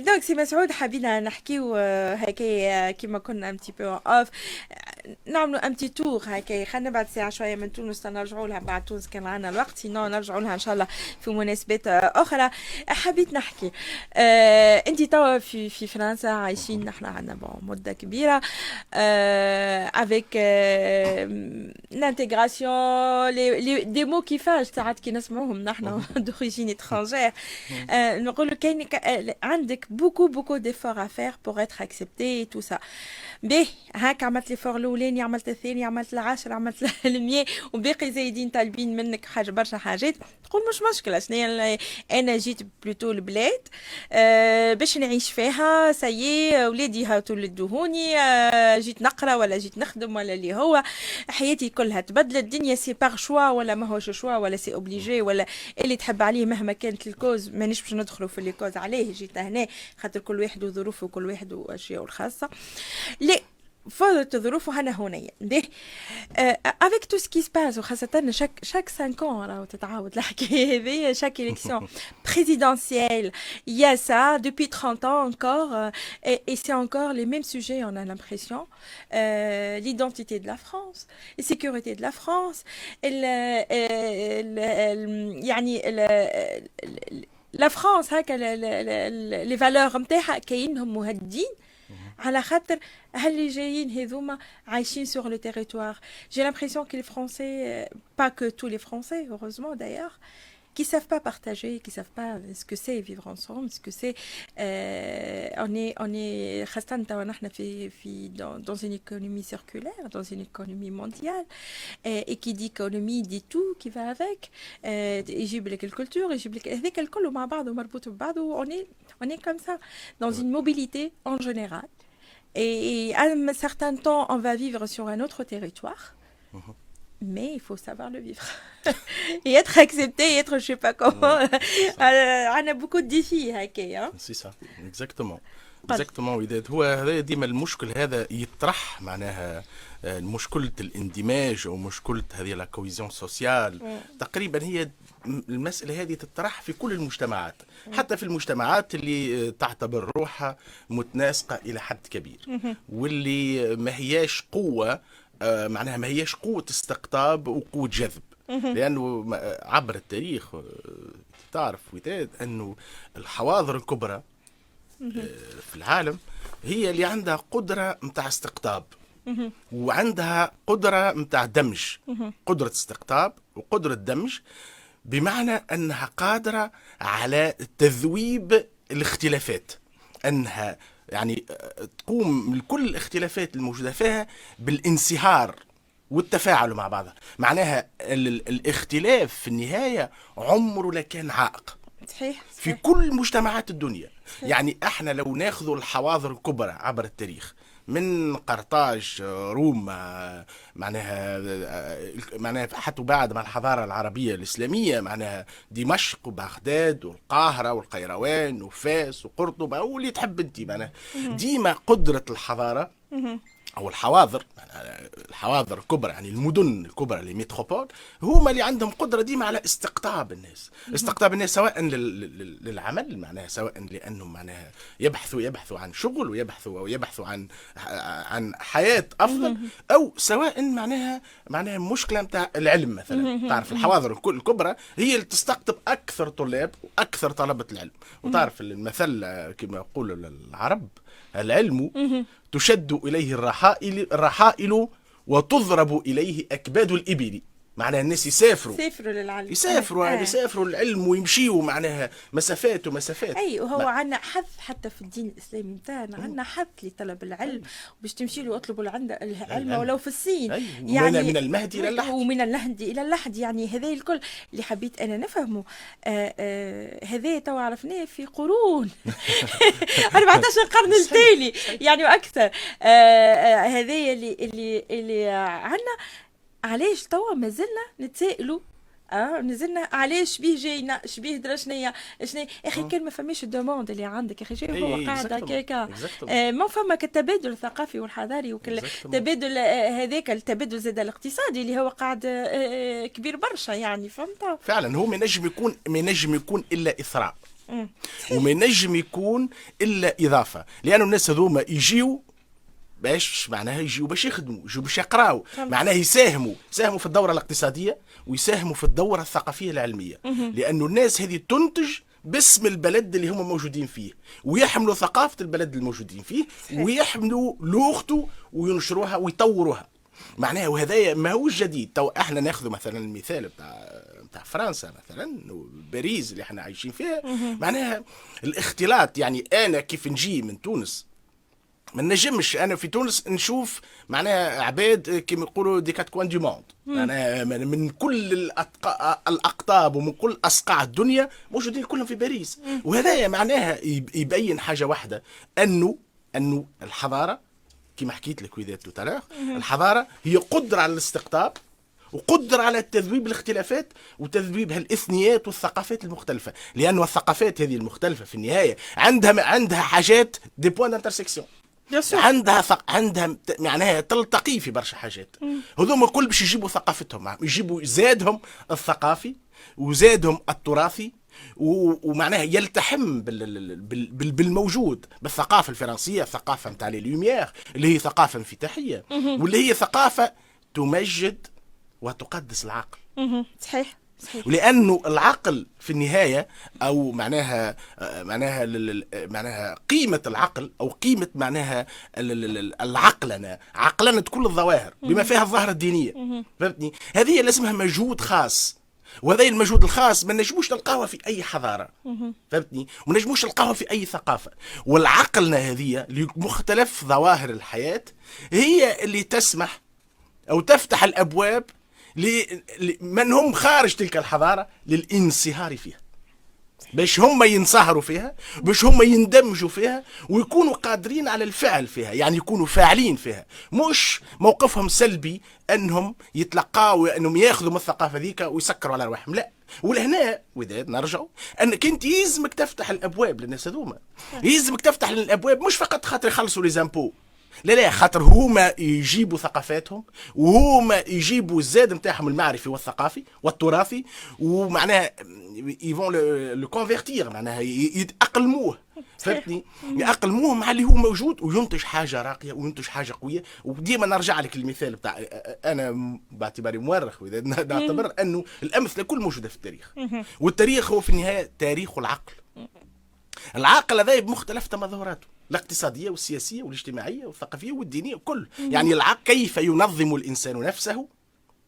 Donc سي مسعود حبينا نحكيو هكا كيما كنا un petit peu euh نعملوا un petit tour هكا خلينا بعد ساعة شوية من تونس نرجعوا لها بعد تونس كان عندنا الوقت sinon نرجعوا لها إن شاء الله في مناسبات أخرى. حبيت نحكي. آه انت توا في في فرنسا عايشين نحن عندنا مدة كبيرة. avec l'intégration des mots كيفاش ساعات كي نسمعوهم نحن d'origine étrangère نقولوا كاين عندك beaucoup beaucoup d'efforts à faire pour être accepté tout ça باهي هاك عملت l'effort الأولاني عملت الثاني عملت العاشر عملت المية وباقي زايدين طالبين منك حاجة برشا حاجات. تقول مش مشكلة شنو أنا جيت plutôt البلاد أه باش نعيش فيها سيي ولادي هاتوا لدوهوني أه جيت نقرا ولا جيت نخدم ولا اللي هو. حياتي كلها تبدلت الدنيا c'est par choix ولا ما هوش choix ولا c'est obligé ولا اللي تحب عليه مهما كانت ال cause. مانيش باش ندخلوا في les causes عليه جيت هنا خاطر كل واحد وظروفه وكل واحد واشياء الخاصة. لي فضلت الظروف وهنا هونية ده avec tout ce qui se passe وخاصة chaque chaque 5 ans راهو تتعاود الحكاية هذه chaque élection présidentielle il y a ça depuis 30 ans encore euh, et, et c'est encore les mêmes sujets on a l'impression euh, l'identité de la France la sécurité de la France ال ال ال يعني ال لا فرانس هكا لي فالور نتاعها كاينهم مهددين على خاطر اللي جايين هذوما عايشين sur le territoire j'ai l'impression que les français pas que tous les français heureusement d'ailleurs qui savent pas partager, qui savent pas ce que c'est vivre ensemble, ce que c'est. Euh, on est, on est, dans, dans une économie circulaire, dans une économie mondiale, et, et qui dit économie dit tout qui va avec. يجيب لك الكولتور يجيب لك هذاك الكل مع بعضه مربوط ببعضه on est, on est comme ça dans une mobilité en général. Et, et à un certain temps, on va vivre sur un autre territoire. Mais il faut savoir le vivre. Et être accepté et être je sais pas comment. On a beaucoup de défis هكا c'est ça exactement exactement وداد هو هذا ديما المشكل هذا يطرح معناها مشكلة الاندماج ومشكلة هذه la cohésion sociale تقريبا هي المسألة هذه تطرح في كل المجتمعات حتى في المجتمعات اللي تعتبر روحها متناسقة إلى حد كبير واللي ما هياش قوة معناها ما هيش قوة استقطاب وقوة جذب. لأنه عبر التاريخ تعرف وداد أنه الحواضر الكبرى في العالم هي اللي عندها قدرة متاع استقطاب. وعندها قدرة متاع دمج. قدرة استقطاب وقدرة دمج بمعنى أنها قادرة على تذويب الاختلافات. أنها يعني تقوم من كل الاختلافات الموجودة فيها بالانصهار والتفاعل مع بعضها. معناها الاختلاف في النهاية عمره لكان عائق. صحيح في كل مجتمعات الدنيا. يعني إحنا لو ناخذ الحواضر الكبرى عبر التاريخ من قرطاج روما معناها معناها حتى بعد مع الحضارة العربية الإسلامية معناها دمشق وبغداد والقاهرة والقيروان وفاس وقرطبة واللي تحب أنت معناها. ديما قدرة الحضارة أو الحواضر الحواضر الكبرى يعني المدن الكبرى اللي ميتروبول هما اللي عندهم قدرة ديما على استقطاب الناس. استقطاب الناس سواء للعمل معناها سواء لأنهم معناها يبحثوا يبحثوا عن شغل ويبحثوا أو يبحثوا عن عن حياة أفضل أو سواء معناها معناها مشكلة نتاع العلم مثلا. تعرف الحواضر الكبرى هي اللي تستقطب أكثر طلاب وأكثر طلبة العلم. وتعرف المثل كما يقول العرب العلم تشد إليه الرحائل, الرحائل وتضرب إليه أكباد الإبل. معناها الناس يسافروا. يسافروا للعلم. يسافروا يعني يسافروا للعلم ويمشيوا معناها مسافات ومسافات. أي وهو عندنا حث حتى في الدين الإسلامي نتاعنا عندنا حث لطلب العلم باش تمشي له اطلبوا العلم ولو في الصين. أي. يعني من المهد إلى اللحد. ومن اللحد إلى اللحد. يعني هذا الكل اللي حبيت أنا نفهمه. هذا تو عرفناه في قرون. 14 قرن التالي. يعني وأكثر هذا اللي اللي اللي عندنا. علاش توا مازلنا نتسائلوا آه نزلنا علاش شبيه جاينا شبيه درا شنيا شنيا يا أخي كان ما فماش ال demande اللي عندك يا أخي شنو هو؟ قاعد هكاكا. آه ما فما التبادل الثقافي والحضاري وكل التبادل هذاك التبادل زاد الاقتصادي اللي هو قاعد آه كبير برشا يعني فهمت؟ فعلا هو ما نجم يكون ما نجم يكون إلا إثراء. وما ينجم يكون إلا إضافة. لأنه الناس هذوما يجيو باش معناها يجيو باش يخدموا يجيو باش يقراوا معناها يساهموا يساهموا في الدورة الاقتصادية ويساهموا في الدورة الثقافية العلمية. لأنه الناس هذه تنتج باسم البلد اللي هم موجودين فيه ويحملوا ثقافة البلد الموجودين فيه ويحملوا لغته وينشروها ويطوروها. معناها وهذا ما هو جديد. تو إحنا ناخذ مثلا المثال بتاع بتاع فرنسا مثلا باريس اللي إحنا عايشين فيها. معناها الاختلاط يعني أنا كيف نجي من تونس ما نجمش. أنا في تونس نشوف معناها عباد كيما يقولوا des quatre coins du monde معناها من كل الأقطاب ومن كل اصقاع الدنيا موجودين كلهم في باريس. وهذا معناها يبين حاجة واحدة انه أنه الحضارة كما حكيت لك وذات الحضارة هي قدرة على الاستقطاب وقدر على تذويب الاختلافات وتذويب هالاثنيات والثقافات المختلفة. لأنه الثقافات هذه المختلفة في النهاية عندها عندها حاجات des points d'intersection عندها ثق... عندها معناها تلتقي في برشا حاجات. هذوما الكل باش يجيبوا ثقافتهم معهم يجيبوا زادهم الثقافي وزادهم التراثي ومعناها يلتحم بالموجود بالثقافة الفرنسية الثقافة نتاع لي لوميير اللي هي ثقافة انفتاحية واللي هي ثقافة تمجد وتقدس العقل. صحيح. صحيح. ولأنه العقل في النهاية أو معناها معناها معناها قيمة العقل أو قيمة معناها العقلنه عقلنه كل الظواهر بما فيها الظاهرة الدينية. فهمتني؟ هذه اللي اسمها مجهود خاص. وهذا المجهود الخاص ما نجموش نلقاوه في أي حضارة. فهمتني؟ وما نجموش نلقاوه في أي ثقافة. والعقلنا هذه لمختلف ظواهر الحياة هي اللي تسمح أو تفتح الأبواب لمن هم خارج تلك الحضارة؟ للانصهار فيها. باش هم ينصهروا فيها باش هم يندمجوا فيها ويكونوا قادرين على الفعل فيها يعني يكونوا فاعلين فيها. مش موقفهم سلبي أنهم يتلقاوا انهم ياخذوا من الثقافة ذيك ويسكروا على ارواحهم لا. ولهنا وداد نرجعوا أنك أنت يلزمك تفتح الأبواب للناس هذوما. يلزمك تفتح الأبواب مش فقط خاطر يخلصوا لي زامبو. لا لا خاطر هما يجيبوا ثقافاتهم وهما يجيبوا الزاد نتاعهم المعرفي والثقافي والتراثي ومعناها يفون لو كونفيرتير معناها يتأقلموه. فهمتني؟ يأقلموه مع اللي هو موجود وينتج حاجة راقية وينتج حاجة قوية. وديما نرجع لك المثال بتاع أنا باعتباري مؤرخ نعتبر أنه الأمثلة كل موجودة في التاريخ. والتاريخ هو في النهاية تاريخ العقل. العقل هذا بمختلف تمظهراته الاقتصادية والسياسية والاجتماعية والثقافية والدينية كل يعني العقل كيف ينظم الإنسان نفسه؟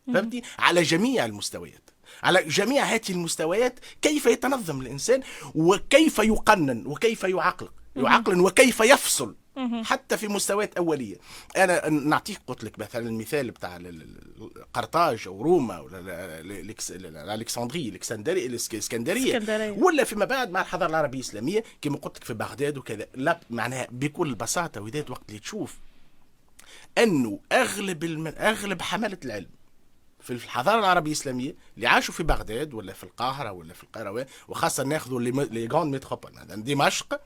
فهمتي؟ على جميع المستويات. على جميع هذه المستويات كيف يتنظم الإنسان وكيف يقنن وكيف يعقل يعقل وكيف يفصل حتى في مستويات اوليه أنا نعطيك قلت لك مثلا المثال بتاع قرطاج أو روما ولا الكسندريه الاسكندريه الاسكندريه ولا فيما بعد مع الحضاره العربيه الاسلاميه كما قلت لك في بغداد وكذا لا معناها بكل بساطه ودات وقت اللي تشوف انه اغلب الم... اغلب حمله العلم في الحضاره العربيه الاسلاميه اللي عاشوا في بغداد ولا في القاهره ولا في القيروان وخاصه ناخذوا لي غون ميتروبول دمشق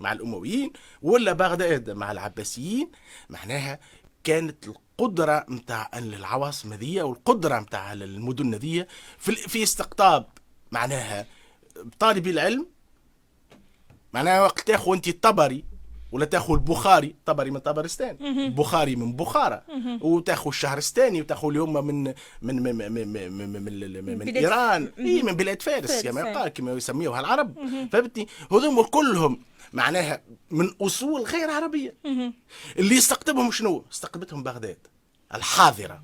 مع الأمويين ولا بغداد مع العباسيين. معناها كانت القدرة متاع العواصم ذي والقدرة متاع المدن ذي في, في استقطاب. معناها طالب العلم معناها وقت تاخذ انت الطبري ولا تاخذ البخاري طبري من طبرستان البخاري من بخارى وتاخذ الشهرستاني وتاخذ اليوم من من من من, من, من, من, من ايران اي من بلاد فارس كما كما يسميوها العرب فهمتني هذوم كلهم معناها من اصول غير عربيه اللي استقطبهم شنو؟ استقطبتهم بغداد الحاضره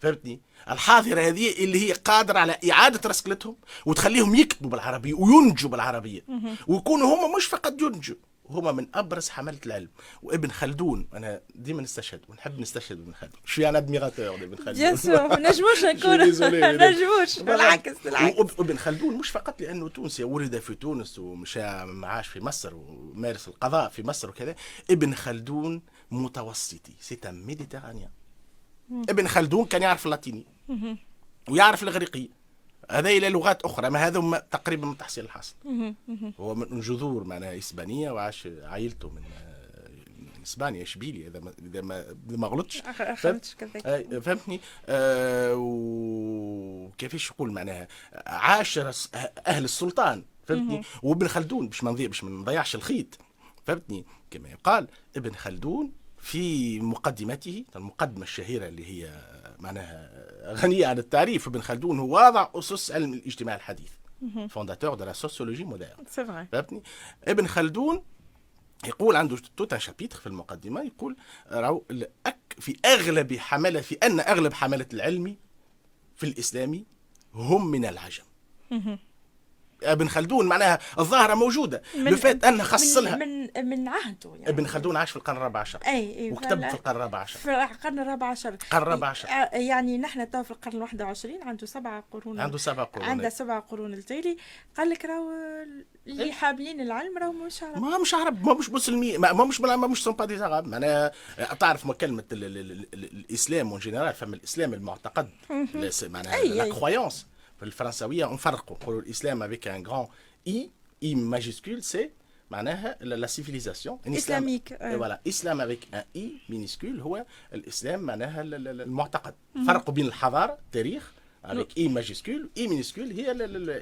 فهمتني؟ الحاضره هذه اللي هي قادره على اعاده رسكلتهم وتخليهم يكتبوا بالعربيه وينتجوا بالعربيه ويكونوا هم مش فقط ينتجوا هما من أبرز حملة العلم. وابن خلدون أنا ديما نستشهد ونحب نستشهد ابن خلدون. شوي أنا admirateur ابن خلدون؟ bien sûr ما نجموش نكون ما نجموش. بالعكس بالعكس. ابن خلدون مش فقط لأنه تونسي ولد في تونس ومشى معاش في مصر ومارس القضاء في مصر وكذا. ابن خلدون متوسطي c'est méditerranéen ابن خلدون كان يعرف اللاتيني. ويعرف الاغريقيه هذا إلى لغات أخرى ما هذا تقريبا من تحصيل الحاصل. هو من جذور معناها إسبانية وعاش عائلته من إسبانيا اشبيليا إذا ما إذا ما ما غلطش فهمتني؟ آه وكيفاش نقول معناها؟ عاشر أهل السلطان فهمتني؟ وابن خلدون باش ما نضيع باش ما نضيعش الخيط فهمتني؟ كما يقال ابن خلدون في مقدمته المقدمة الشهيرة اللي هي معناها غنية عن التعريف ابن خلدون هو واضع أسس علم الاجتماع الحديث fondateur de la sociologie moderne. فهمتني؟ ابن خلدون يقول عنده tout un chapitre في المقدمة يقول راهو في أغلب حملة في أن أغلب حملة العلم في الإسلام هم من العجم. ابن خلدون معناها الظاهرة موجودة. لو فات أن خص لها. من, من, عهده يعني. ابن خلدون عاش في القرن الرابع عشر. أي, أي وكتب في القرن الرابع عشر. في القرن الرابع عشر. القرن الرابع عشر. يعني نحن تو في القرن الواحد وعشرين عنده سبع قرون عنده سبع قرون عنده سبع قرون التالي قال لك راهو اللي حابين العلم راهو مش عرب. ما مش عرب ما مش مسلمين ما, مش ما مش sont pas des عرب معناها تعرف ما كلمة الإسلام en général فما الإسلام المعتقد. معناها la croyance في الفرنسوية نفرقوا نقولوا الإسلام avec un grand I, I majuscule, c'est معناها la civilisation islamique voilà. islam avec un i minuscule هو الإسلام معناها المعتقد. فرق بين الحضارة التاريخ avec i majuscule i minuscule هي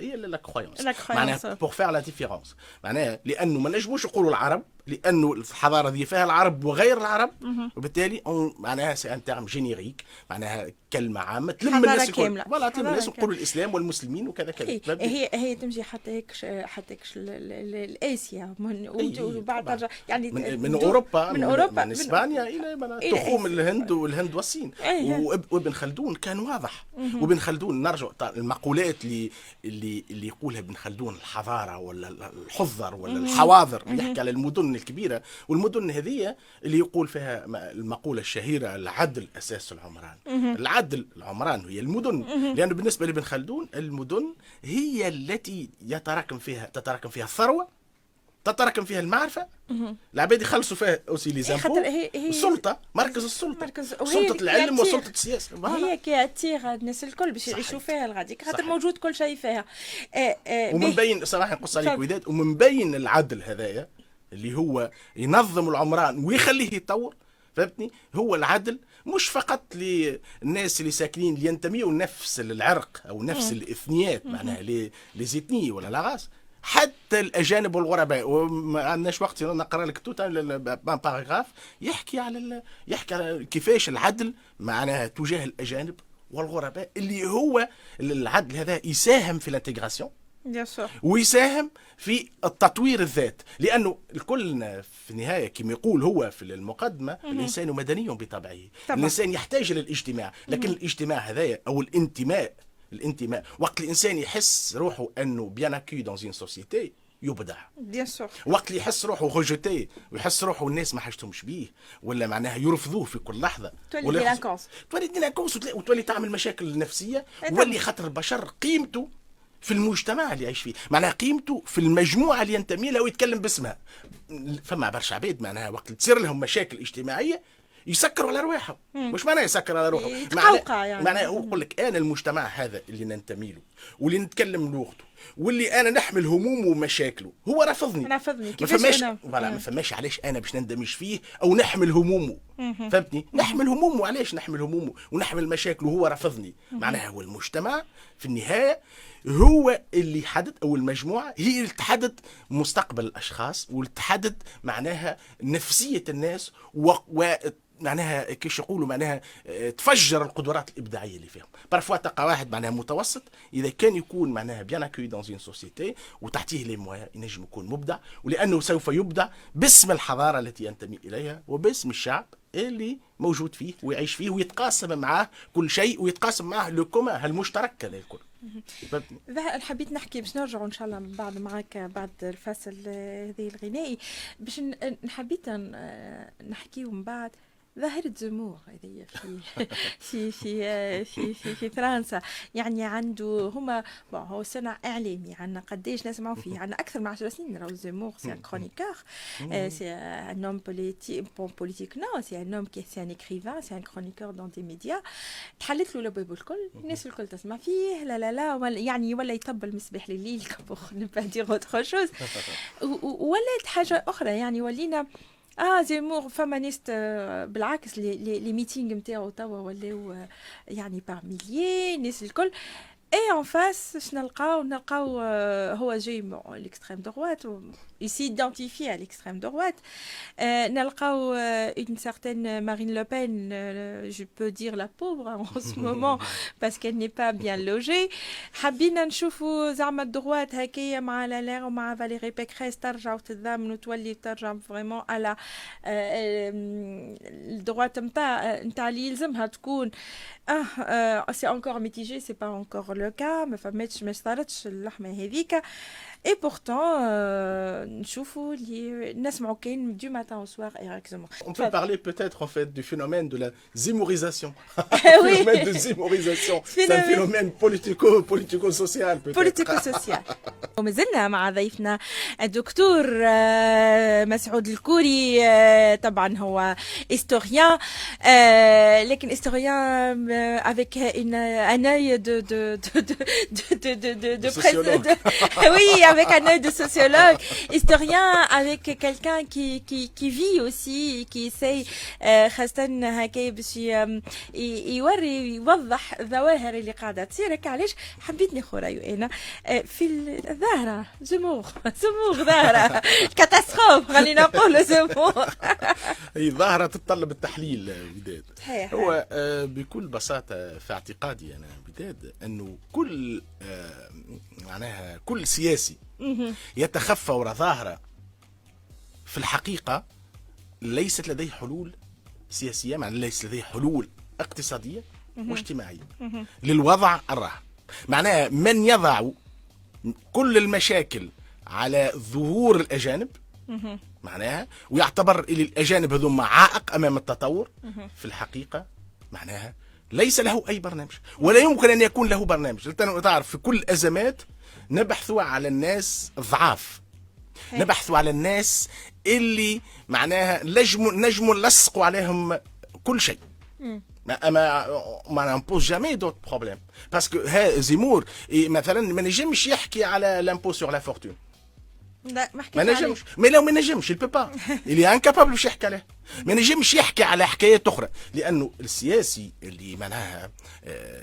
هي la croyance. معناها pour faire la différence. معناها لأنه ما نجموش نقولوا العرب لأنه الحضارة دي فيها العرب وغير العرب. وبالتالي معناها c'est un terme générique معناها كلمة عامة تلم الناس كاملة. ولا تلم الناس نقولوا الإسلام والمسلمين وكذا كذا. هي هي تمشي حتى هيك حتى هيك l'Asie وبعد ترجع يعني من أوروبا من أوروبا من إسبانيا إلى تخوم الهند والهند والصين. وابن خلدون كان واضح. وابن خلدون نرجع المقولات اللي اللي اللي يقولها ابن خلدون الحضارة ولا الحضر ولا الحواضر يحكي على المدن الكبيرة. والمدن هذه اللي يقول فيها المقولة الشهيرة العدل أساس العمران. العدل العمران هي المدن. لأنه بالنسبة لابن خلدون المدن هي التي يتراكم فيها تتراكم فيها الثروة تتراكم فيها المعرفة. العباد يخلصوا فيها أوسي لي زامبو. السلطة مركز السلطة. مركز سلطة العلم وسلطة السياسة. هي كي اتيغ الناس الكل باش يعيشوا فيها الغاديك خاطر موجود كل شيء فيها. آه آه ومن بين صراحة نقص عليك وداد ومن بين العدل هذايا اللي هو ينظم العمران ويخليه يتطور فهمتني؟ هو العدل مش فقط للناس اللي ساكنين اللي ينتميوا لنفس العرق أو نفس الإثنيات معناها لي زيتني ولا لاغاس حتى الأجانب والغرباء وما عندناش وقت نقرأ لك توت باراغراف يحكي على يحكي على كيفاش العدل معناها تجاه الأجانب والغرباء اللي هو العدل هذا يساهم في ال intégration ويساهم في التطوير الذات لأنه الكل في النهاية كما يقول هو في المقدمة الإنسان مدني بطبعه. طبعا. الإنسان يحتاج للاجتماع لكن الاجتماع هذايا أو الانتماء الانتماء وقت الإنسان يحس روحه أنه bien accueilli dans une société يبدع. bien sûr وقت اللي يحس روحه rejeté ويحس روحه الناس ما حاجتهمش بيه ولا معناها يرفضوه في كل لحظة. تولي délinquance تولي délinquance وتولي تعمل مشاكل نفسيه واللي خاطر البشر قيمته في المجتمع اللي يعيش فيه. معناها قيمته في المجموعة اللي ينتمي لها ويتكلم باسمها. فما برشا عباد معناها وقت تصير لهم مشاكل اجتماعية يسكروا على رواحهم مش معناه يسكر على روحه معناه يعني. معناه هو يقول لك أنا المجتمع هذا اللي ننتمي له واللي نتكلم لغته واللي أنا نحمل همومه ومشاكله. هو رافضني رافضني ما فماش أنا؟ ما فماش علاش أنا باش نندمج فيه أو نحمل همومه. فهمتني؟ نحمل همومه. علاش نحمل همومه؟ ونحمل مشاكله. وهو رافضني معناها هو المجتمع في النهاية هو اللي يحدد أو المجموعة هي اللي تحدد مستقبل الأشخاص واللي تحدد معناها نفسية الناس و, و... معناها كيش يقولوا معناها آه، تفجر القدرات الإبداعية اللي فيهم. parfois تلقى واحد معناها متوسط إذا كان يكون معناها bien accueilli dans une société وتحتيه لي مويا ينجم يكون مبدع ولأنه سوف يبدع باسم الحضارة التي ينتمي إليها وباسم الشعب اللي موجود فيه ويعيش فيه ويتقاسم معاه كل شيء ويتقاسم معاه لو كوما المشترك الكل حبيت نحكي باش نرجعوا إن شاء الله من بعد معك بعد الفصل هذه الغنائي. باش حبيت نحكيو من بعد ظاهرة زمور هذه في في في في في, في فرنسا. يعني عنده هما هو صنع إعلامي عندنا قديش نسمعوا فيه. عندنا أكثر من 10 سنين راهو زمور سي كرونيكور سي ان هوم بوليتيك بون بوليتيك نو سي ان هوم كي سي ان اكريفان سي ان كرونيكور دون دي ميديا تحلت له الابواب الكل الناس الكل تسمع فيه لا لا لا يعني ولا يطبل مسبح لليل بوغ نبا دير اوتر شوز ولات حاجة أخرى يعني ولينا آه زيمور فامانيست بالعكس لي لي ميتينغ نتاعو توا ولاو يعني باغ ميليي الناس الكل. اي اون فاس شنو نلقاو؟ نلقاو هو جاي l'extrême droite il s'identifie à l'extrême droite. Euh, نلقاو une certaine Marine Le Pen euh, je peux dire la pauvre en ce moment parce qu'elle n'est pas bien logée. حبينا نشوفوا زعما الدروات هكايا مع لالا ومع فاليري بيكريس ترجع وتتضامن وتولي ترجع فريمون على الدروات نتاع نتاع اللي يلزمها تكون آه سي انكور ميتيجي سي با انكور لو كا ما فماتش ما صارتش اللحمه هذيك اي بورتون نشوفوا اللي نسمعوا كاين du matin au soir exactement. On peut parler peut-être en fait du phénomène de la zimorisation. oui. phénomène de zimorisation. C'est un phénomène politico politico social peut-être. politico social. وما زلنا مع ضيفنا الدكتور مسعود الكوري طبعا هو historien لكن historien avec une un œil de de de de de de de, de, Sociologue. de oui avec un œil de sociologue historien avec quelqu'un qui qui qui vit aussi qui essaye خاصة هكا باش يوري يوضح الظواهر اللي قاعدة تصير. هكا علاش حبيت ناخذ رأيه أنا في الظاهرة زموغ زموغ ظاهرة. كاتاستروف خلينا نقول زموغ. هي ظاهرة تتطلب التحليل وداد صحيح. هو آه، بكل بساطة في اعتقادي أنا وداد أنه كل آه، معناها كل سياسي يتخفى وراء ظاهرة. في الحقيقة ليست لديه حلول سياسية معناها ليس لديه حلول اقتصادية واجتماعية للوضع الراهن. معناها من يضع كل المشاكل على ظهور الأجانب معناها ويعتبر اللي الأجانب هذوما عائق أمام التطور في الحقيقة معناها ليس له أي برنامج ولا يمكن أن يكون له برنامج. تعرف في كل الأزمات نبحثوا على الناس الضعاف نبحثوا على الناس اللي معناها نجموا نجموا نلصقوا عليهم كل شيء. ما ما ما نامبوز جامي دوت بروبليم. باسكو ها زيمور إيه، مثلا ما نجمش يحكي على لامبو سور لا فورتون لا ما حكيت ما. نجمش. مي لو ما نجمش البي با اللي انكابابل باش يحكي عليه. ما نجمش يحكي على حكايات أخرى. لأنه السياسي اللي معناها آه،.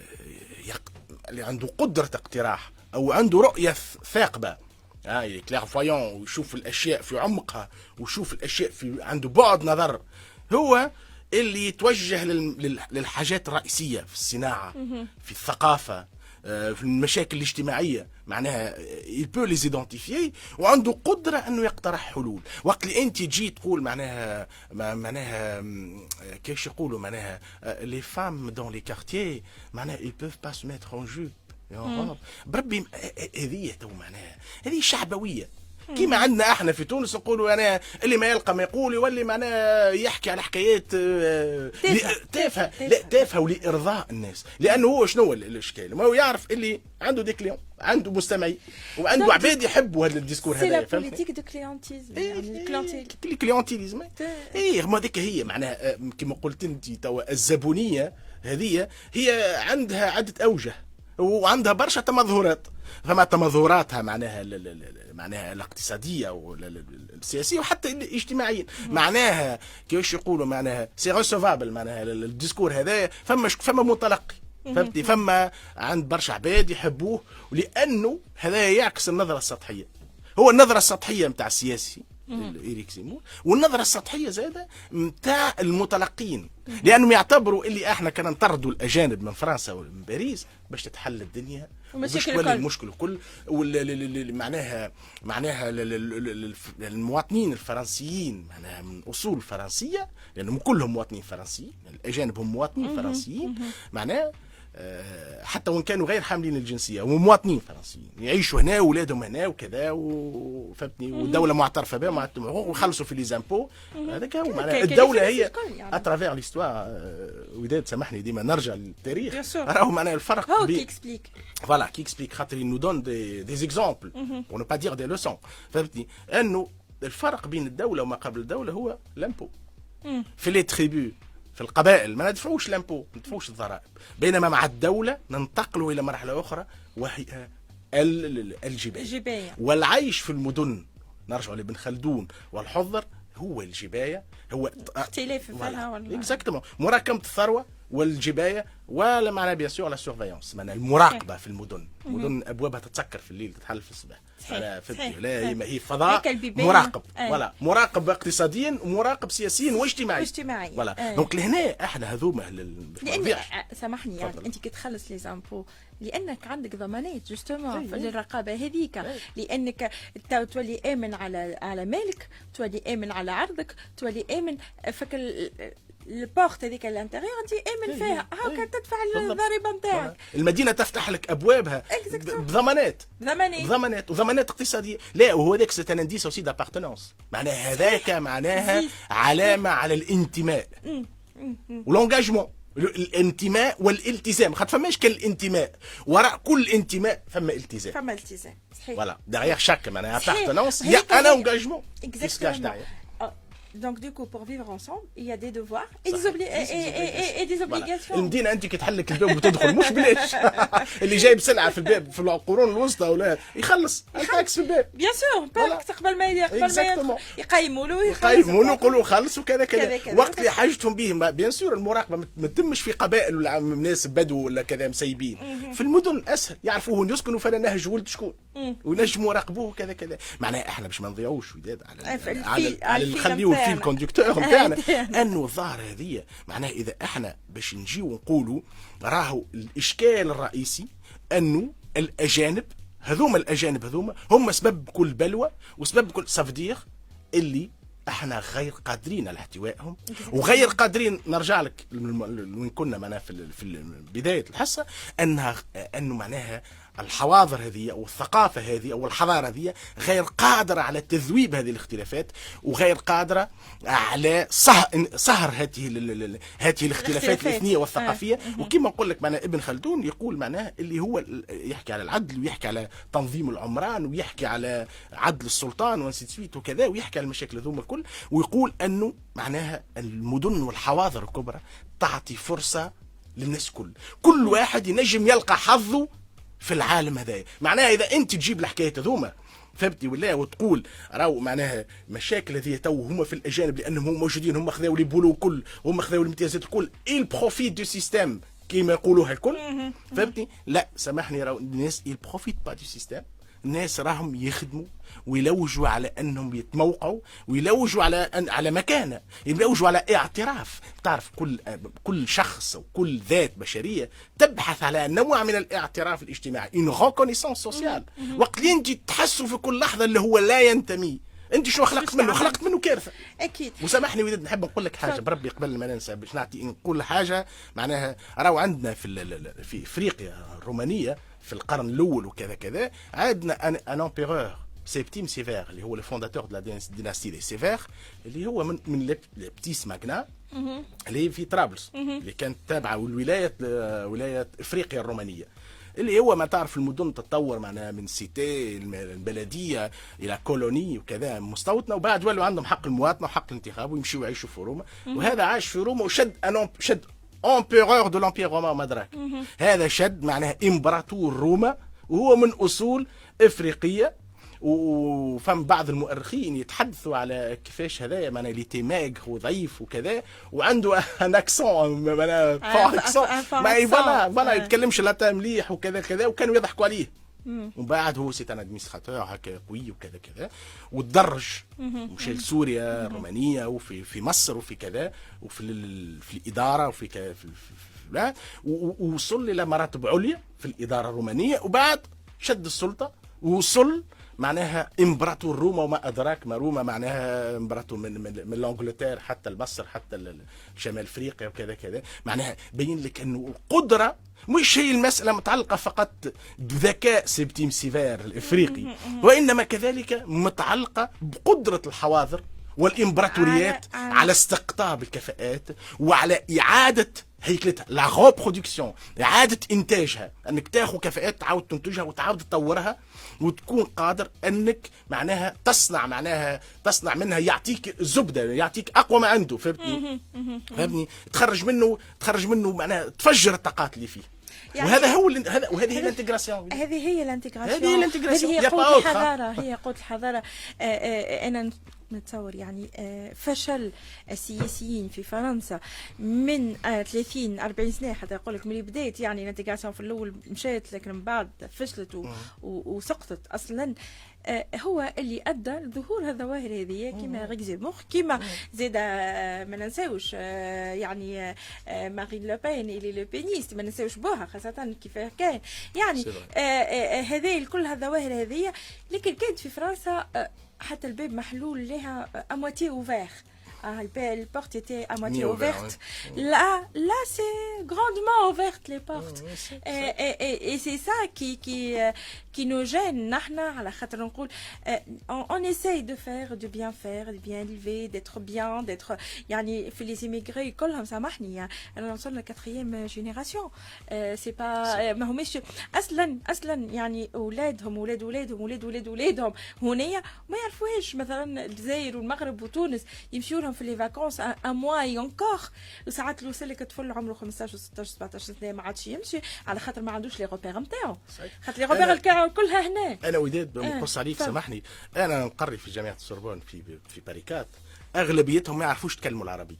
اللي عنده قدرة اقتراح أو عنده رؤية ثاقبة. آه كلير فايون ويشوف الأشياء في عمقها ويشوف الأشياء في عنده بعد نظر. هو اللي يتوجه لل... لل- للحاجات الرئيسية في الصناعة في الثقافة آه، في المشاكل الاجتماعية. معناها peut les identifier وعنده قدرة أنه يقترح حلول. وقت اللي أنت تجي تقول معناها معناها آه، كيفاش يقولوا معناها les femmes dans les quartiers معناها ils peuvent pas se mettre en jupe en robe. بربي آه، آه، هذه تو معناها هذه شعبوية. كيما عندنا إحنا في تونس نقولوا أنا اللي ما يلقى ما يقول يولي معناها يحكي على حكايات آه،. لي- تافهة. لا تافهة ولارضاء الناس. لأنه هو شنو الإشكال؟ ما هو يعرف اللي عنده des clients عنده مستمعين وعنده عباد يحبوا هذا ال discours c'est la هذا بوليتيك du clientélisme يعني ال clientélisme اي ما هذيك هي معناها آه، كما قلت انت توا الزبونية هذه هي عندها عدة أوجه. وعندها برشا تمظهرات فما تمظهراتها معناها معناها الاقتصادية والسياسيه وحتى الاجتماعيه معناها كيفاش يقولوا معناها c'est recevable معناها ال- ال discours هذا فما فما متلقي. فهمتي فما عند برشا عباد يحبوه ولأنه هذا يعكس النظرة السطحية. هو النظرة السطحية متاع السياسي. إيريك سيمون والنظرة السطحية زادة متاع المتلقين. لأنهم يعتبروا اللي إحنا كنا نطردوا الأجانب من فرنسا ومن باريس باش تتحل الدنيا وباش تولي. المشكل الكل. معناها معناها المواطنين الفرنسيين معناها من أصول فرنسية لأنهم كلهم مواطنين فرنسيين الأجانب هم مواطنين فرنسيين معناها حتى وان كانوا غير حاملين الجنسية ومواطنين فرنسيين يعيشوا هنا واولادهم هنا وكذا وفهمتني والدولة معترفة بهم حقوق ويخلصوا في les impôts. هذاك هو معناها الدولة هي يعني. à travers l'histoire وداد سامحني ديما نرجع للتاريخ. راهو معناها الفرق هو qui explique voilà qui explique خاطر donne des, des exemples pour ne pas dire des leçons. فهمتني؟ أنه الفرق بين الدولة وما قبل الدولة هو l'impôt. في les tribus في القبائل ما ندفعوش l'impôt ما ندفعوش الضرائب. بينما مع الدولة ننتقلوا إلى مرحلة أخرى وهي ال- ال- الجبال. الجباية. والعيش في المدن نرجع لابن خلدون والحضر هو الجبايه هو اختلاف فيها ولا- exactement مراكمة الثروة والجباية ولا معناها bien sûr la surveillance معناها المراقبة في المدن المدن أبوابها تتسكر في الليل تتحل في الصباح صحيح. صحيح. لا هي فضاء. مراقب أي. ولا مراقب اقتصاديا ومراقب سياسيا واجتماعيا واجتماعيا. ولا أي. دونك لهنا إحنا هذوما لأن آه، سامحني يعني. أنت كي تخلص les impôts لأنك عندك ضمانات justement في أي. الرقابة هذيك أي. لأنك تو تولي آمن على على مالك تولي آمن على عرضك تولي آمن فك ال porte هذيك ال intérieur انت امن أي، فيها. هاكا تدفع بالضبط. الضريبة نتاعك. المدينة تفتح لك أبوابها. بضمانات. ضمانات ضمانات وضمانات اقتصادية. لا وهو ذاك c'est un indice aussi d'appartenance معناها هذاك معناها. علامة على الانتماء. و l'engagement الانتماء والالتزام. خاطر فماش كالانتماء. وراء كل انتماء فما التزام. فما التزام. صحيح. Voilà Derrière chaque معناها. appartenance y a un engagement Exactement. Devoirs et des, obli- et, et- et- et- et des obligations. المدينة انت كي تحلك الباب وتدخل مش بلاش اللي جايب سلعة في الباب في القرون الوسطى ولا يخلص. ال taxe في الباب. Voilà. pas قبل ما قبل ما يقيموا له يقيموا له يقولوا خلص وكذا كذا. وقت اللي حاجتهم به bien sûr المراقبة ما- تتمش في قبائل ولا ناس بدو ولا كذا مسيبين. في المدن اسهل يعرفوا وين يسكنوا فلا نهج ولد شكون. وينجموا يراقبوه كذا كذا. معناها إحنا باش ما نضيعوش وداد على على على على متاعنا. conducteur آه، نتاعنا. انه الظاهره هذه معناها إذا إحنا باش نجيو نقولوا راهو الإشكال الرئيسي أنه الأجانب هذوما الأجانب هذوما هم سبب كل بلوى وسبب كل سافدير اللي إحنا غير قادرين على احتوائهم. وغير قادرين نرجع لك وين كنا معناها في في بداية الحصة انها أنه معناها الحواضر هذه أو الثقافة هذه أو الحضارة هذه غير قادرة على تذويب هذه الاختلافات وغير قادرة على صه- سهر هذه هذه الاختلافات الاختلافات. الاثنية والثقافية. وكما نقول لك معناها ابن خلدون يقول معناها اللي هو يحكي على العدل ويحكي على تنظيم العمران ويحكي على عدل السلطان و ainsi de suite وكذا ويحكي على المشاكل هذوما الكل ويقول أنه معناها المدن والحواضر الكبرى تعطي فرصة للناس الكل كل واحد ينجم يلقى حظه في العالم هذايا معناها إذا أنت تجيب الحكاية هذوما فهمتي ولا؟ وتقول راهو معناها مشاكل هذه تو هما في الأجانب لأنهم هم موجودين هم خذاو les boulots الكل هم خذاو الامتيازات الكل. Ils profitent du système كيما يقولوها الكل. فهمتني لا سامحني راهو الناس ils profitent pas du système الناس راهم يخدموا ويلوجوا على أنهم يتموقعوا ويلوجوا على أن على مكانة. يلوجوا على اعتراف. تعرف كل كل شخص أو كل ذات بشرية تبحث على نوع من الاعتراف الاجتماعي. Une reconnaissance sociale وقت اللي انت تحسوا في كل لحظة اللي هو لا ينتمي. انت شنو خلقت منه؟ خلقت منه كارثة. أكيد. وسامحني وداد نحب نقول لك حاجة. بربي قبل ما ننسى باش نعطي نقول حاجة معناها راهو عندنا في في إفريقيا الرومانيه في القرن الأول وكذا كذا عندنا un un empereur Septime Sévère اللي هو ال fondateur de la dynastie des Sévères اللي هو من من Leptis Magna اللي في طرابلس اللي كانت تابعه لولايه ولايه إفريقيا الرومانية. اللي هو ما تعرف المدن تتطور معناها من cité البلدية إلى colonie وكذا مستوطنة وبعد ولوا عندهم حق المواطنة وحق الانتخاب ويمشيوا يعيشوا في روما. وهذا عاش في روما وشد شد empereur de l'empire romain مدراك هذا شد معناها إمبراطور روما وهو من أصول إفريقية. وفم بعض المؤرخين يتحدثوا على كيفاش هذايا معناها اللي تيماغ وضعيف وكذا. وعنده un accent معناها un accent ما. Voilà voilà. يتكلمش لا مليح وكذا كذا وكانوا يضحكوا عليه. ومن بعد هو c'est un administrateur هكا قوي وكذا كذا. وتدرج مشى لسوريا رومانيا وفي في مصر وفي كذا وفي في الإدارة وفي كذا في, ووصل إلى مراتب عليا في الإدارة الرومانية وبعد شد السلطة. ووصل معناها امبراطور روما وما أدراك ما روما معناها امبراطور من من, من l'Angleterre حتى لمصر حتى شمال إفريقيا وكذا كذا. معناها بين لك أنه القدرة مش هي المسألة متعلقة فقط بذكاء Septime Sévère الإفريقي. وإنما كذلك متعلقة بقدرة الحواضر والإمبراطوريات على- على استقطاب الكفاءات وعلى إعادة هيكلتها la reproduction إعادة إنتاجها. إنك تاخذ كفاءات تعاود تنتجها وتعاود تطورها وتكون قادر إنك معناها تصنع معناها تصنع منها يعطيك الزبده يعطيك أقوى ما عنده فهمتني؟ فهمتني؟ تخرج منه تخرج منه معناها تفجر الطاقات اللي فيه. يعني- وهذا هو هذا وهذه هي ال intégration. هذه هي ال intégration. هذه هي ال intégration. هذه هي قوة. الحضارة هي قوة الحضارة. آه، آه، أنا نتصور يعني آه، فشل السياسيين في فرنسا من 30 40 سنة حتى يقول لك ملي بديت يعني ال intégration في الأول مشات لكن من بعد فشلت وسقطت أصلا. آه، هو اللي أدى لظهور الظواهر هذه كما غيك مخ كما زاد آه، ما ننساوش آه، يعني مارين لوبين les lepénistes ما ننساوش بوها خاصة كيف كان. يعني هذه كل الظواهر هذه لكن كانت في فرنسا حتى الباب محلول لها امواتي اوفير Ah, les portes étaient à moitié ouvertes. Là, là, c'est grandement ouverte les portes. et, et, et, et c'est ça qui, qui, euh, qui nous gêne. Euh, on, on essaye de faire, de bien faire, de bien élever, d'être bien, d'être. يعني في les immigrés كلهم سامحني انا وصلنا la quatrième génération c'est pas ما هماش اصلا اصلا يعني اولادهم اولاد اولادهم اولاد اولاد اولادهم هنايا ما يعرفوهاش مثلا الجزائر والمغرب وتونس يمشيوا لهم في لي فاكونس ان موا اي انكور وساعات لك طفل عمره 15 و16 17 سنة ما عادش يمشي. على خاطر ما عندوش les repères نتاعو خاطر les repères نتاعو كلها هنا. أنا وداد بنقص عليك سامحني. أنا نقري في جامعة السوربون في في Paris quatre. أغلبيتهم ما يعرفوش يتكلموا العربي.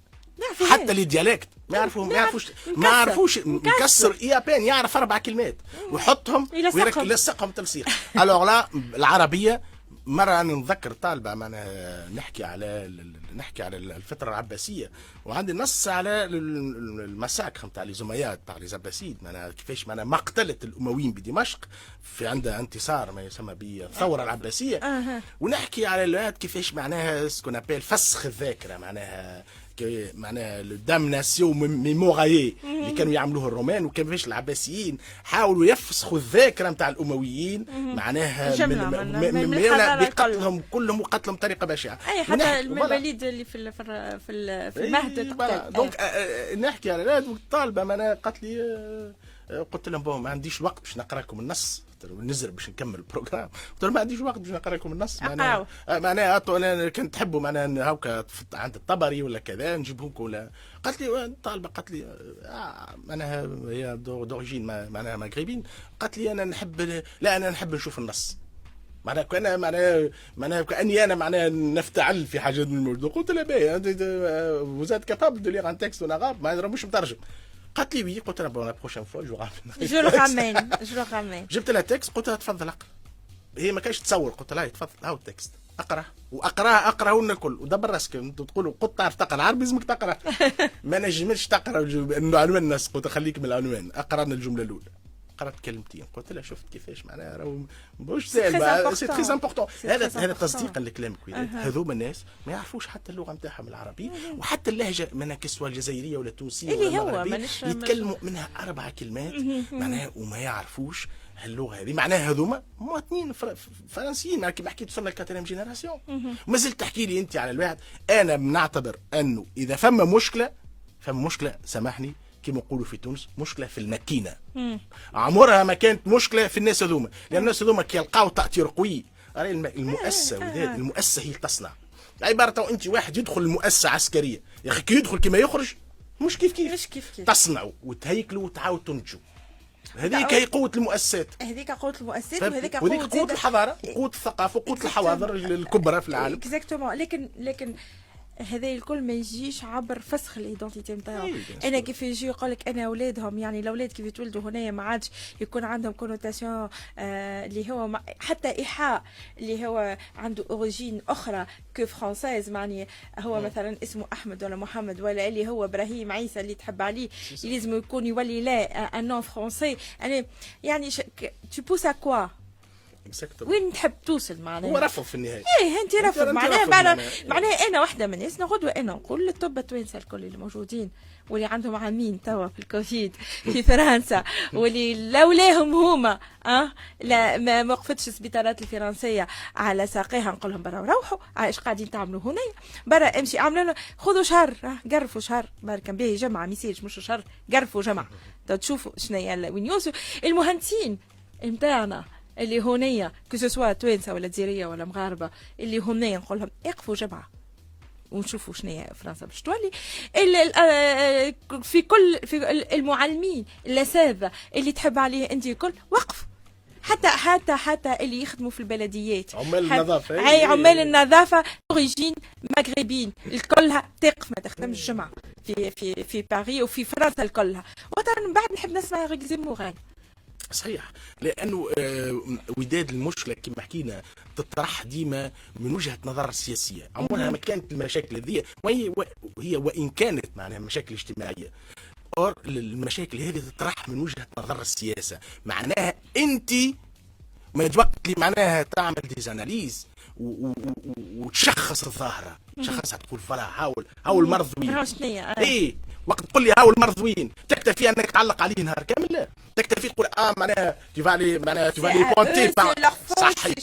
حتى le dialecte ما يعرفوا ما يعرفوش ما يعرفوش مكسر. يا بين يعرف أربع كلمات. ويحطهم ويلصقهم تلصيق alors لا العربية مرة أنا نتذكر طالبة معنا نحكي على نحكي على الفترة العباسية وعندي نص على ال massacre نتاع les Omeyyades تاع les Abbassides معناها كيفاش معناها مقتلة الأمويين بدمشق في عندها انتصار ما يسمى بالثورة العباسية. ونحكي على كيفاش معناها ce qu'on appelle فسخ الذاكرة معناها معناها damnatio memoriae اللي كانوا يعملوه الرومان وكيفاش العباسيين حاولوا يفسخوا الذاكره نتاع الامويين معناها من, من, من, بقتلهم كلهم وقتلهم بطريقه بشعه اي حتى المواليد اللي في في المهد donc نحكي على الطالبه معناها قالت لي قلت لهم ما عنديش وقت باش نقرا لكم النص نزر باش نكمل ال programme قلت له ما عنديش وقت باش نقرا لكم النص معناها معناها أنا كنت تحبوا معناها هاكا عند الطبري ولا كذا نجيبهم لكم ولا قالت لي الطالبه قالت لي آه معناها هي d'origine معناها مغربين قالت لي أنا نحب لا أنا نحب نشوف النص. معناها كان معناها معناها كاني أنا معناها نفتعل في حاجة من الموجود قلت لها باهي vous êtes capable de lire un texte en arabe ما مش مترجم. قالت لي oui قلت لها la prochaine fois je ramène je le ramène je le ramène جبت لها texte قلت لها تفضل اقرا هي ما كانش تصور قلت لها تفضل هاو ال texte اقرا واقراه اقراه الكل ودبر راسك تقولوا قلت تعرف تقرا العربي لازمك تقرا ما نجمش تقرا عنوان النص قلت خليك من العنوان اقرا الجمله الاولى قرات كلمتين قلت لها شفت كيفاش معناها راهو مش سهل c'est très important هذا هذا تصديقا لكلامك هذوما الناس ما يعرفوش حتى اللغة نتاعهم العربيه وحتى اللهجة منها que ce soit الجزائرية ولا التونسية اللي هو يتكلموا منها أربع كلمات معناها وما يعرفوش اللغة هذه. معناها هذوما مواطنين فرنسيين كيما حكيت وصلنا ال quatrième génération ما زلت تحكي لي أنت على الواحد أنا بنعتبر أنه إذا فما مشكلة فما مشكلة سامحني كما نقولوا في تونس مشكلة في الماكينة. عمرها ما كانت مشكلة في الناس هذوما لأن الناس هذوما كي يلقاو تأطير قوي. المؤسسة وداد المؤسسة هي تصنع. عبارة أنت واحد يدخل المؤسسه عسكرية. يا أخي كي يدخل كما يخرج مش كيف كيف. مش كيف كيف. تصنعوا وتهيكلوا وتعاود تنتجوا. هذيك هي قوة المؤسسات. هذيك قوة المؤسسات وهذيك قوة, قوة الحضارة قوة الثقافة قوة الحواضر الكبرى في العالم. exactement لكن لكن هذا الكل ما يجيش عبر فسخ ال identité نتاعو أنا كيف يجي يقول لك أنا اولادهم يعني الاولاد كيف يتولدوا هنا ما عادش يكون عندهم connotation آه اللي هو حتى ايحاء اللي هو عنده origine أخرى que française معني هو مثلا اسمه احمد ولا محمد ولا اللي هو إبراهيم عيسى اللي تحب عليه لازم يكون يولي لا un nom français يعني يعني tu pousses à وين تحب توصل معناها؟ هو رفض في النهاية. إيه أنت رفض. معناها معناها. معناها أنا واحدة من الناس غدوه أنا نقول للطب التوانسة الكل اللي موجودين واللي عندهم عامين توا في الكوفيد في فرنسا واللي لولاهم هما آه؟ لا ما وقفتش السبيطارات الفرنسية على ساقيها نقول لهم برا روحوا إيش قاعدين تعملوا هنا برا امشي اعملوا خذوا شهر آه قرفوا شهر كان به جمعة ميسيج مش شهر قرفوا جمعة. تشوفوا شنو وين يوصلوا. المهندسين نتاعنا اللي هونية كو توانسة ولا جزيرية ولا مغاربة اللي هونية نقول لهم اقفوا جمعة ونشوفوا شنو هي فرنسا باش تولي. آه، في كل في المعلمين الاساتذه اللي تحب عليه أنت الكل وقف حتى حتى حتى اللي يخدموا في البلديات. عمال النظافة. أي عمال النظافة أوريجين مغربيين. الكلها تقف ما تخدمش الجمعه في في في باريس وفي فرنسا الكلها وترى من بعد نحب نسمع غير زيمور صحيح. لأنه آه، وداد المشكلة كما حكينا تطرح ديما من وجهة نظر سياسية. عمرها ما كانت المشاكل هذه وهي وهي وإن كانت معناها مشاكل اجتماعية. or المشاكل هذه تطرح من وجهة نظر السياسة. معناها أنت ما وقت اللي معناها تعمل des analyses وتشخص الظاهرة. تشخصها تقول voilà هاو هاو المرض وين اي وقت تقول لي هاو المرض وين تكتفي أنك تعلق عليه نهار كامل. لا تكتفي تقول آه معناها تفالي معناها تفالي بونتي صحيح.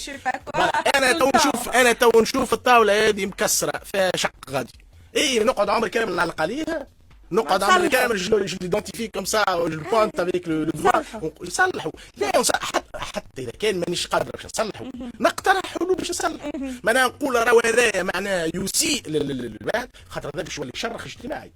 أنا تو نشوف أنا تو نشوف الطاولة هذه مكسرة فيها شق غادي. اي نقعد عمري كامل نعلق عليها. نقعد عمري كامل je l'identifie comme ça je pointe avec le doigt يصلحوا لا حتى حتى إذا كان مانيش قادر باش نصلحوا نقترح حلول باش نصلحوا معناها نقول راهو هذايا معناها يسيء للواحد خاطر هذا باش يولي شرخ اجتماعي.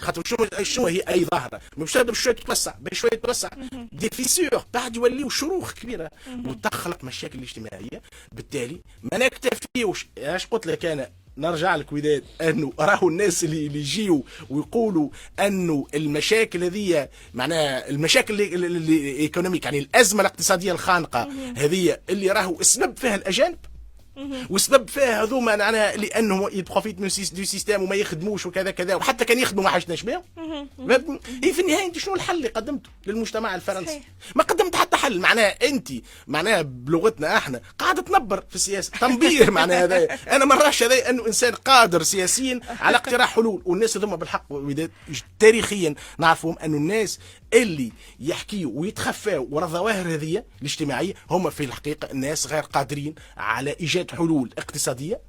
خاطر شنو شنو هي؟ أي ظاهرة. مش بشوية تتوسع بشويه تتوسع. des fissures بعد يوليو شروخ كبيرة. وتخلق مشاكل اجتماعية. بالتالي ما نكتفيوش اش قلت لك أنا؟ نرجع لك وداد أنه راهو الناس اللي اللي يجيو ويقولوا أنه المشاكل هذه معناها المشاكل اللي économiques يعني الأزمة الاقتصادية الخانقة هذه اللي راهو السبب فيها الأجانب. والسبب فيها هذوما معناها لأنهم ils profitent من du système وما يخدموش وكذا كذا وحتى كان يخدموا ما حاجناش بهم. هي في النهاية أنت شنو الحل اللي قدمته للمجتمع الفرنسي؟ ما قدمت حتى حل معناها أنت معناها بلغتنا إحنا قاعدة تنبر في السياسة. تنبير معناها هذا أنا ما راش هذا أنه إنسان قادر سياسيا على اقتراح حلول. والناس هذوما بالحق تاريخيا نعرفهم أنه الناس اللي يحكيوا ويتخفاوا ورا الظواهر هذه الاجتماعية هم في الحقيقة الناس غير قادرين على إيجاد حلول اقتصادية؟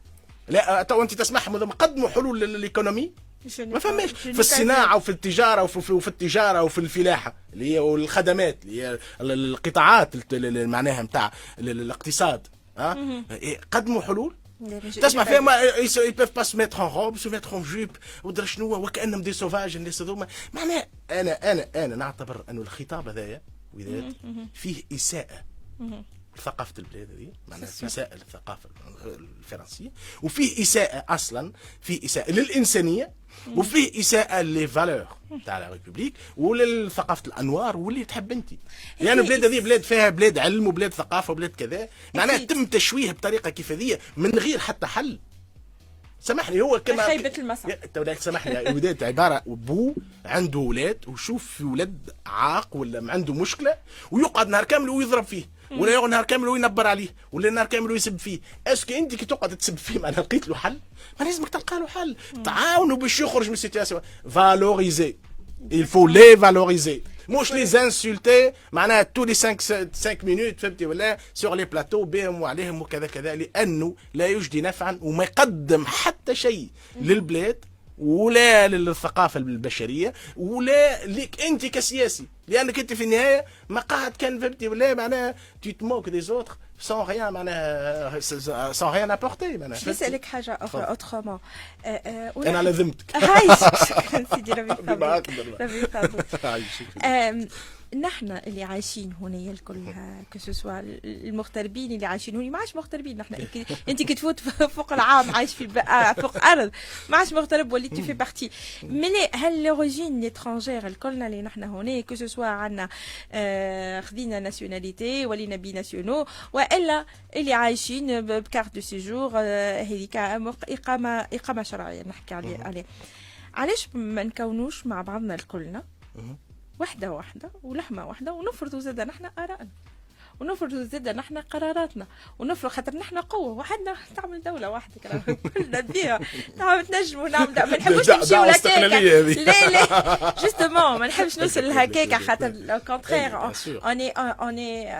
لا تو أنت تسمعهم قدموا حلول للإيكونومي؟ ما فماش في الصناعة وفي التجارة وفي, وفي التجارة وفي الفلاحة اللي هي والخدمات اللي هي القطاعات معناها نتاع الاقتصاد. ها؟ قدموا حلول؟ تسمع فيها؟ ما ils peuvent pas se mettre en robe se mettre en jupe ودرا شنو وكأنهم دي سوفاج الناس هذوما معناها أنا أنا أنا نعتبر أنه الخطاب هذايا فيه إساءة. ثقافة البلاد هذه معناها إساءة للثقافة الفرنسية. وفيه إساءة أصلا في إساءة للإنسانية وفيه إساءة les valeurs تاع la République ولثقافه الأنوار واللي تحب أنت. لأن يعني البلاد هذه بلاد فيها بلاد علم وبلاد ثقافة وبلاد كذا معناها تم تشويه بطريقة كيف هذه من غير حتى حل. سامحني هو كما خيبة المسا سامحني الوداد عبارة بو عنده ولاد وشوف في ولد عاق ولا عنده مشكلة ويقعد نهار كامل ويضرب فيه. ولا يقعد نهار كامل وينبر عليه ولا نهار كامل ويسب فيه. est-ce que انت كي تقعد تسب فيه معناها لقيت له حل. ما لازمك تلقى له حل. تعاونوا باش يخرج من ال situation. valoriser il faut les valoriser. مش les insulter معناها tous les 5 5 minutes فهمتي ولا؟ sur les plateaux بهم وعليهم وكذا كذا. لأنه لا يجدي نفعا وما يقدم حتى شيء. للبلاد ولا للثقافة البشرية ولا ليك أنت كسياسي. لأنك أنت في النهاية ما قاعد كان فهمتي ولا معناها te moques des autres sans rien معناها sans rien apporter معناها. باش نسالك حاجة أخرى autrement أنا لازمتك هاي شكرا سيدي ربي يحفظك. ربي يحفظك. نحن اللي عايشين هنا الكل que ce soit المغتربين اللي عايشين هنا. ما عادش مغتربين نحن. انت كي تفوت فوق العام عايش في فوق أرض. ما عادش مغترب وليت fais partie ملي هل l'origine l'étranger الكلنا اللي نحن هنا que ce soit عندنا آه خذينا nationalité ولينا binationaux وإلا اللي عايشين ب carte de séjour هذيك اقامه إقامة شرعية نحكي عليه علاش ما نكونوش مع بعضنا الكلنا؟ وحده واحدة ولحمة واحدة ونفرضوا زاد نحن ارائنا ونفرض زاد نحن قراراتنا ونفرض خاطر نحن قوة وحدنا تعمل دولة واحدة كلنا فيها. نعم تنجموا نعمل ما نحبوش نمشيو لهكاكا. لا لا. justement ما نحبش نوصل لهكاكا خاطر le contraire on est on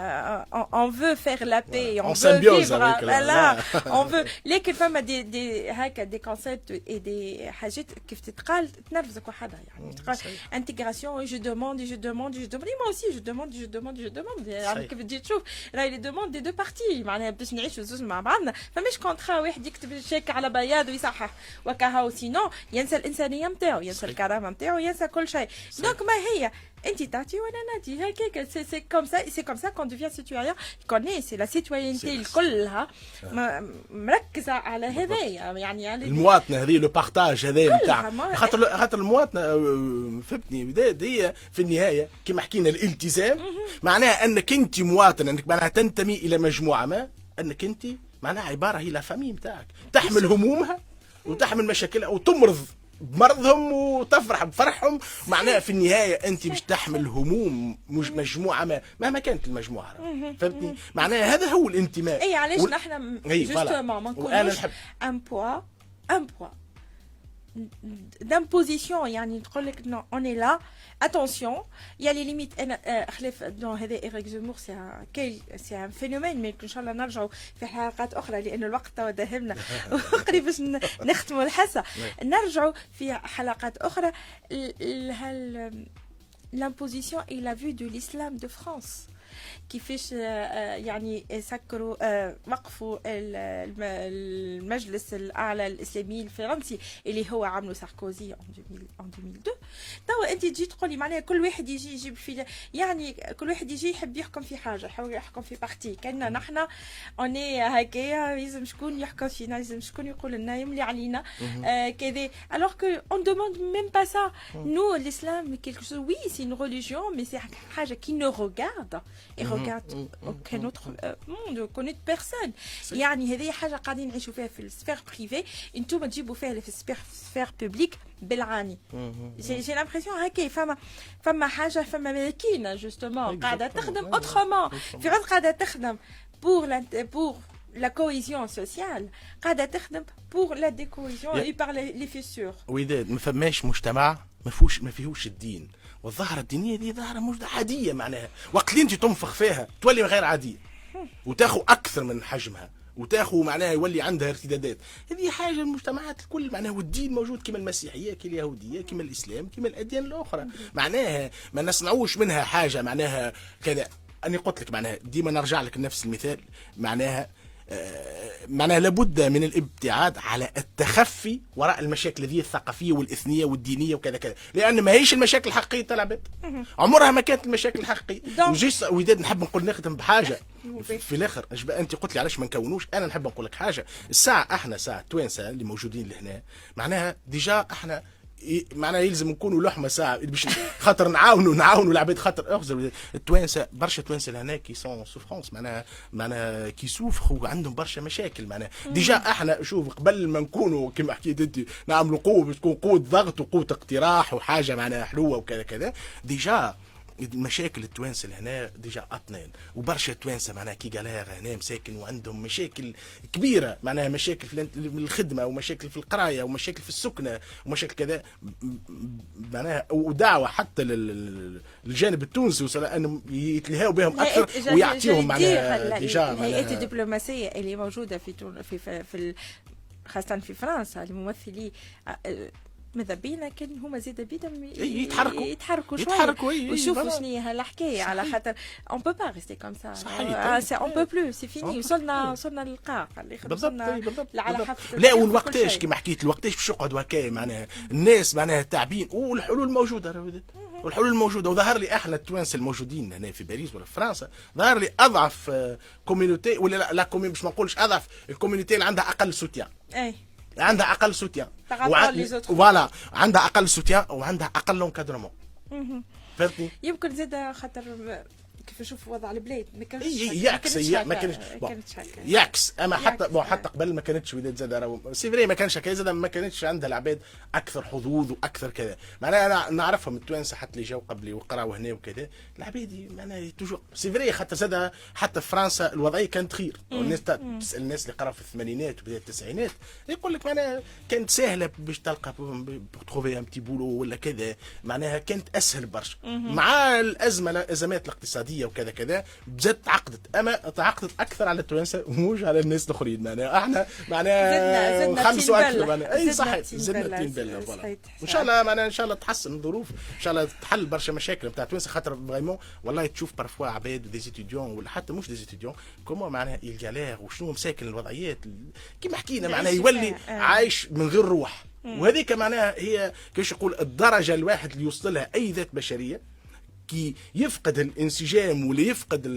est on veut vivre la paix on veut vivre là on veut لكن فما des des هكا des concepts et des حاجات كيف تتقال تنرفزك وحدها يعني تقال intégration je demande je demande je demande moi aussi je demande je demande je demande كيف تجي تشوف. راهي les demandes des deux parties معناها باش نعيشوا زوج مع بعضنا فماش contrat واحد يكتب شيك على بياض ويصحح. وكهو sinon ينسى الإنسانية نتاعو ينسى الكرامة نتاعو ينسى كل شيء. donc ما هي؟ devient citoyen qu'on est c'est la citoyenneté كلها مركزه على هذايا يعني على المواطنه هذه le partage هذا نتاع خاطر خاطر المواطنه فهمتني هي في النهايه كما حكينا الالتزام معناها انك انت مواطن انك معناها تنتمي إلى مجموعه ما انك انت معناها عباره هي la famille نتاعك تحمل همومها وتحمل مشاكلها وتمرض بمرضهم وتفرح بفرحهم معناها في النهاية أنت مش تحمل هموم مش مجموعة ما مهما كانت المجموعة فهمتني؟ معناها هذا هو الانتماء. أي علاش وال... نحن justement ما نكونوش un poids un poids d'imposition يعني تقول لك non on l'a attention y a les limites أنا خلاف donc هذا Éric Zemmour c'est quel c'est un phénomène mais ان شاء الله نرجعوا في حلقات أخرى لأن الوقت توا داهمنا وقريب باش نختموا الحصه نرجعوا في حلقات أخرى l'imposition et la vue de l'islam de France. كيفاش آه، آه، يعني سكروا آه، وقفوا المجلس الأعلى الإسلامي الفرنسي اللي هو عمله ساركوزي ان 2002 توا أنت تجي تقول لي معناها كل واحد يجي يجيب في يعني كل واحد يجي يحب يحكم في حاجة يحب يحكم في partie كأن نحن اوني هكايا لازم شكون يحكم فينا لازم شكون يقول لنا يملي علينا كذا. alors que on demande même pas ça nous الاسلام quelque chose oui c'est une religion mais c'est حاجة qui nous regarde regarde aucun autre monde connaît personne. يعني هذه حاجة قاعدين نعيشوا فيها في ال sphère privée أنتم تجيبوا فيها في ال sphère publique بالعاني j'ai l'impression هكا فما فما حاجة فما ماكينه justement قاعدة تخدم autrement في عوض قاعدة تخدم pour pour la cohésion sociale قاعدة تخدم pour la décohésion et par les fissures. وداد ما فماش مجتمع ما فيهوش ما فيهوش الدين والظاهرة الدينية دي ظاهرة مش عادية معناها. وقت اللي انت تنفخ فيها تولي غير عادية. وتاخذ أكثر من حجمها. وتاخذ معناها يولي عندها ارتدادات. هذه حاجة المجتمعات الكل معناها والدين موجود كما المسيحية كما اليهودية كما الإسلام كما الأديان الأخرى. معناها ما نصنعوش منها حاجة معناها كذا. أنا قلت لك معناها ديما نرجع لك نفس المثال. معناها معناها لابد من الابتعاد على التخفي وراء المشاكل هذه الثقافية والإثنية والدينية وكذا كذا. لأن ما هيش المشاكل الحقيقية تاع العباد عمرها ما كانت المشاكل الحقيقية. وجيش وداد نحب نقول نخدم بحاجة. في الآخر أنت قلت لي علاش ما نكونوش. أنا نحب نقول لك حاجة. الساعة أحنا ساعه توانسة اللي موجودين لهنا معناها déjà أحنا معناها يلزم نكونوا لحمة ساعة باش خاطر نعاونوا نعاونوا العباد خاطر أخزر. التوانسة برشا توانسة لهنا qui sont en souffrance معناها معناها qui souffrent وعندهم برشا مشاكل. معناها déjà إحنا شوف قبل ما نكونوا كما حكيت أنت نعملوا قوة باش تكون قوة ضغط وقوة اقتراح وحاجة معناها حلوة وكذا كذا. déjà المشاكل التوانسة هنا déjà اطنان وبرشا توانسة معناها كي قالها هنا مساكن وعندهم مشاكل كبيرة معناها مشاكل في الخدمة ومشاكل في القراية ومشاكل في السكنة ومشاكل كذا. معناها ودعوة حتى للجانب التونسي أنهم يتلهاوا بهم أكثر ويعطيهم معناها déjà الهيئات الدبلوماسية اللي موجودة في في في, في خاصة في فرنسا الممثلي ماذا بينا؟ كان هما زاد بيدهم يتحركوا. يتحركوا شوية. يتحركوا ويشوفوا شنو هي الحكاية على خاطر on peut pas rester comme ça صحيح. on peut plus c'est fini وصلنا وصلنا للقاع بالضبط بالضبط على حافه لا والوقتاش كما حكيت الوقتاش باش يقعدوا هكا معناها الناس معناها تعبين والحلول موجودة والحلول موجودة وظهر لي إحنا التوانسة الموجودين هنا في باريس ولا في فرنسا. ظهر لي أضعف communauté ولا لا, لا باش ما نقولش أضعف ال communauté اللي عندها أقل سوتيان إي. عندها أقل soutien voilà عندها أقل سوتيان وعندها أقل l'encadrement فهمتني؟ يمكن زاد خاطر كيف نشوف وضع البلاد؟ ما كانش يعكس ما كانش يعكس أما حتى حتى قبل ما كانتش voilà زاد c'est vrai ما كانش هكا. زاد ما كانتش عندها العباد أكثر حظوظ وأكثر كذا. معناها أنا نعرفهم التوانسه حتى اللي جاوا قبلي وقراوا هنا وكذا. العباد معناها toujours c'est vrai حتى زاد حتى في فرنسا الوضعيه كانت خير والناس تسأل الناس اللي قراوا في الثمانينات وبداية التسعينات يقول لك معناها كانت سهلة باش تلقى trouver un petit boulot ولا كذا. معناها كانت أسهل برشا. مع الأزمة الأزمات الاقتصادية السعودية وكذا كذا بجد تعقدت أما تعقدت أكثر على التوانسة ومش على الناس الآخرين. معناها إحنا معناها خمس وأكثر معناها. إي صحيح. زدنا الطين بلة وان شاء الله معناها إن شاء الله تحسن الظروف. إن شاء الله تحل برشا مشاكل نتاع التوانسة خاطر vraiment والله تشوف parfois عباد des étudiants ولا حتى مش des étudiants comment معناها ال galère وشنو مساكن الوضعيات. كيما حكينا معناها يولي آه. عايش من غير روح. وهذيك معناها هي كيفاش يقول الدرجة الواحد اللي يوصل لها أي ذات بشرية. كي يفقد الانسجام ولا يفقد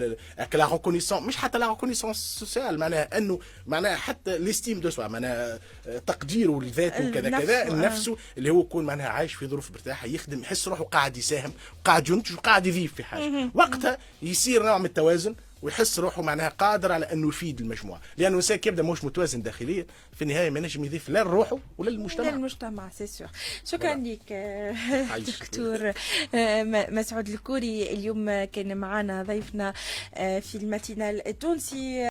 la reconnaissance مش حتى la reconnaissance sociale معناها إنه معناها حتى l'estime de soi معناها تقديره لذاته كذا كذا آه. نفسه اللي هو يكون معناها عايش في ظروف مرتاحة يخدم يحس روحه قاعد يساهم قاعد ينتج وقاعد يضيف في حاجة وقتها يصير نوع من التوازن ويحس روحه معناها قادر على أنه يفيد المجموعة لأنه الإنسان كي يبدا مش متوازن داخليا في النهاية ما نجم يضيف لا لروحه ولا للمجتمع للمجتمع c'est sûr شكرا. لك. دكتور آه، مسعود الكوري اليوم كان معنا ضيفنا آه، في ال matinale التونسي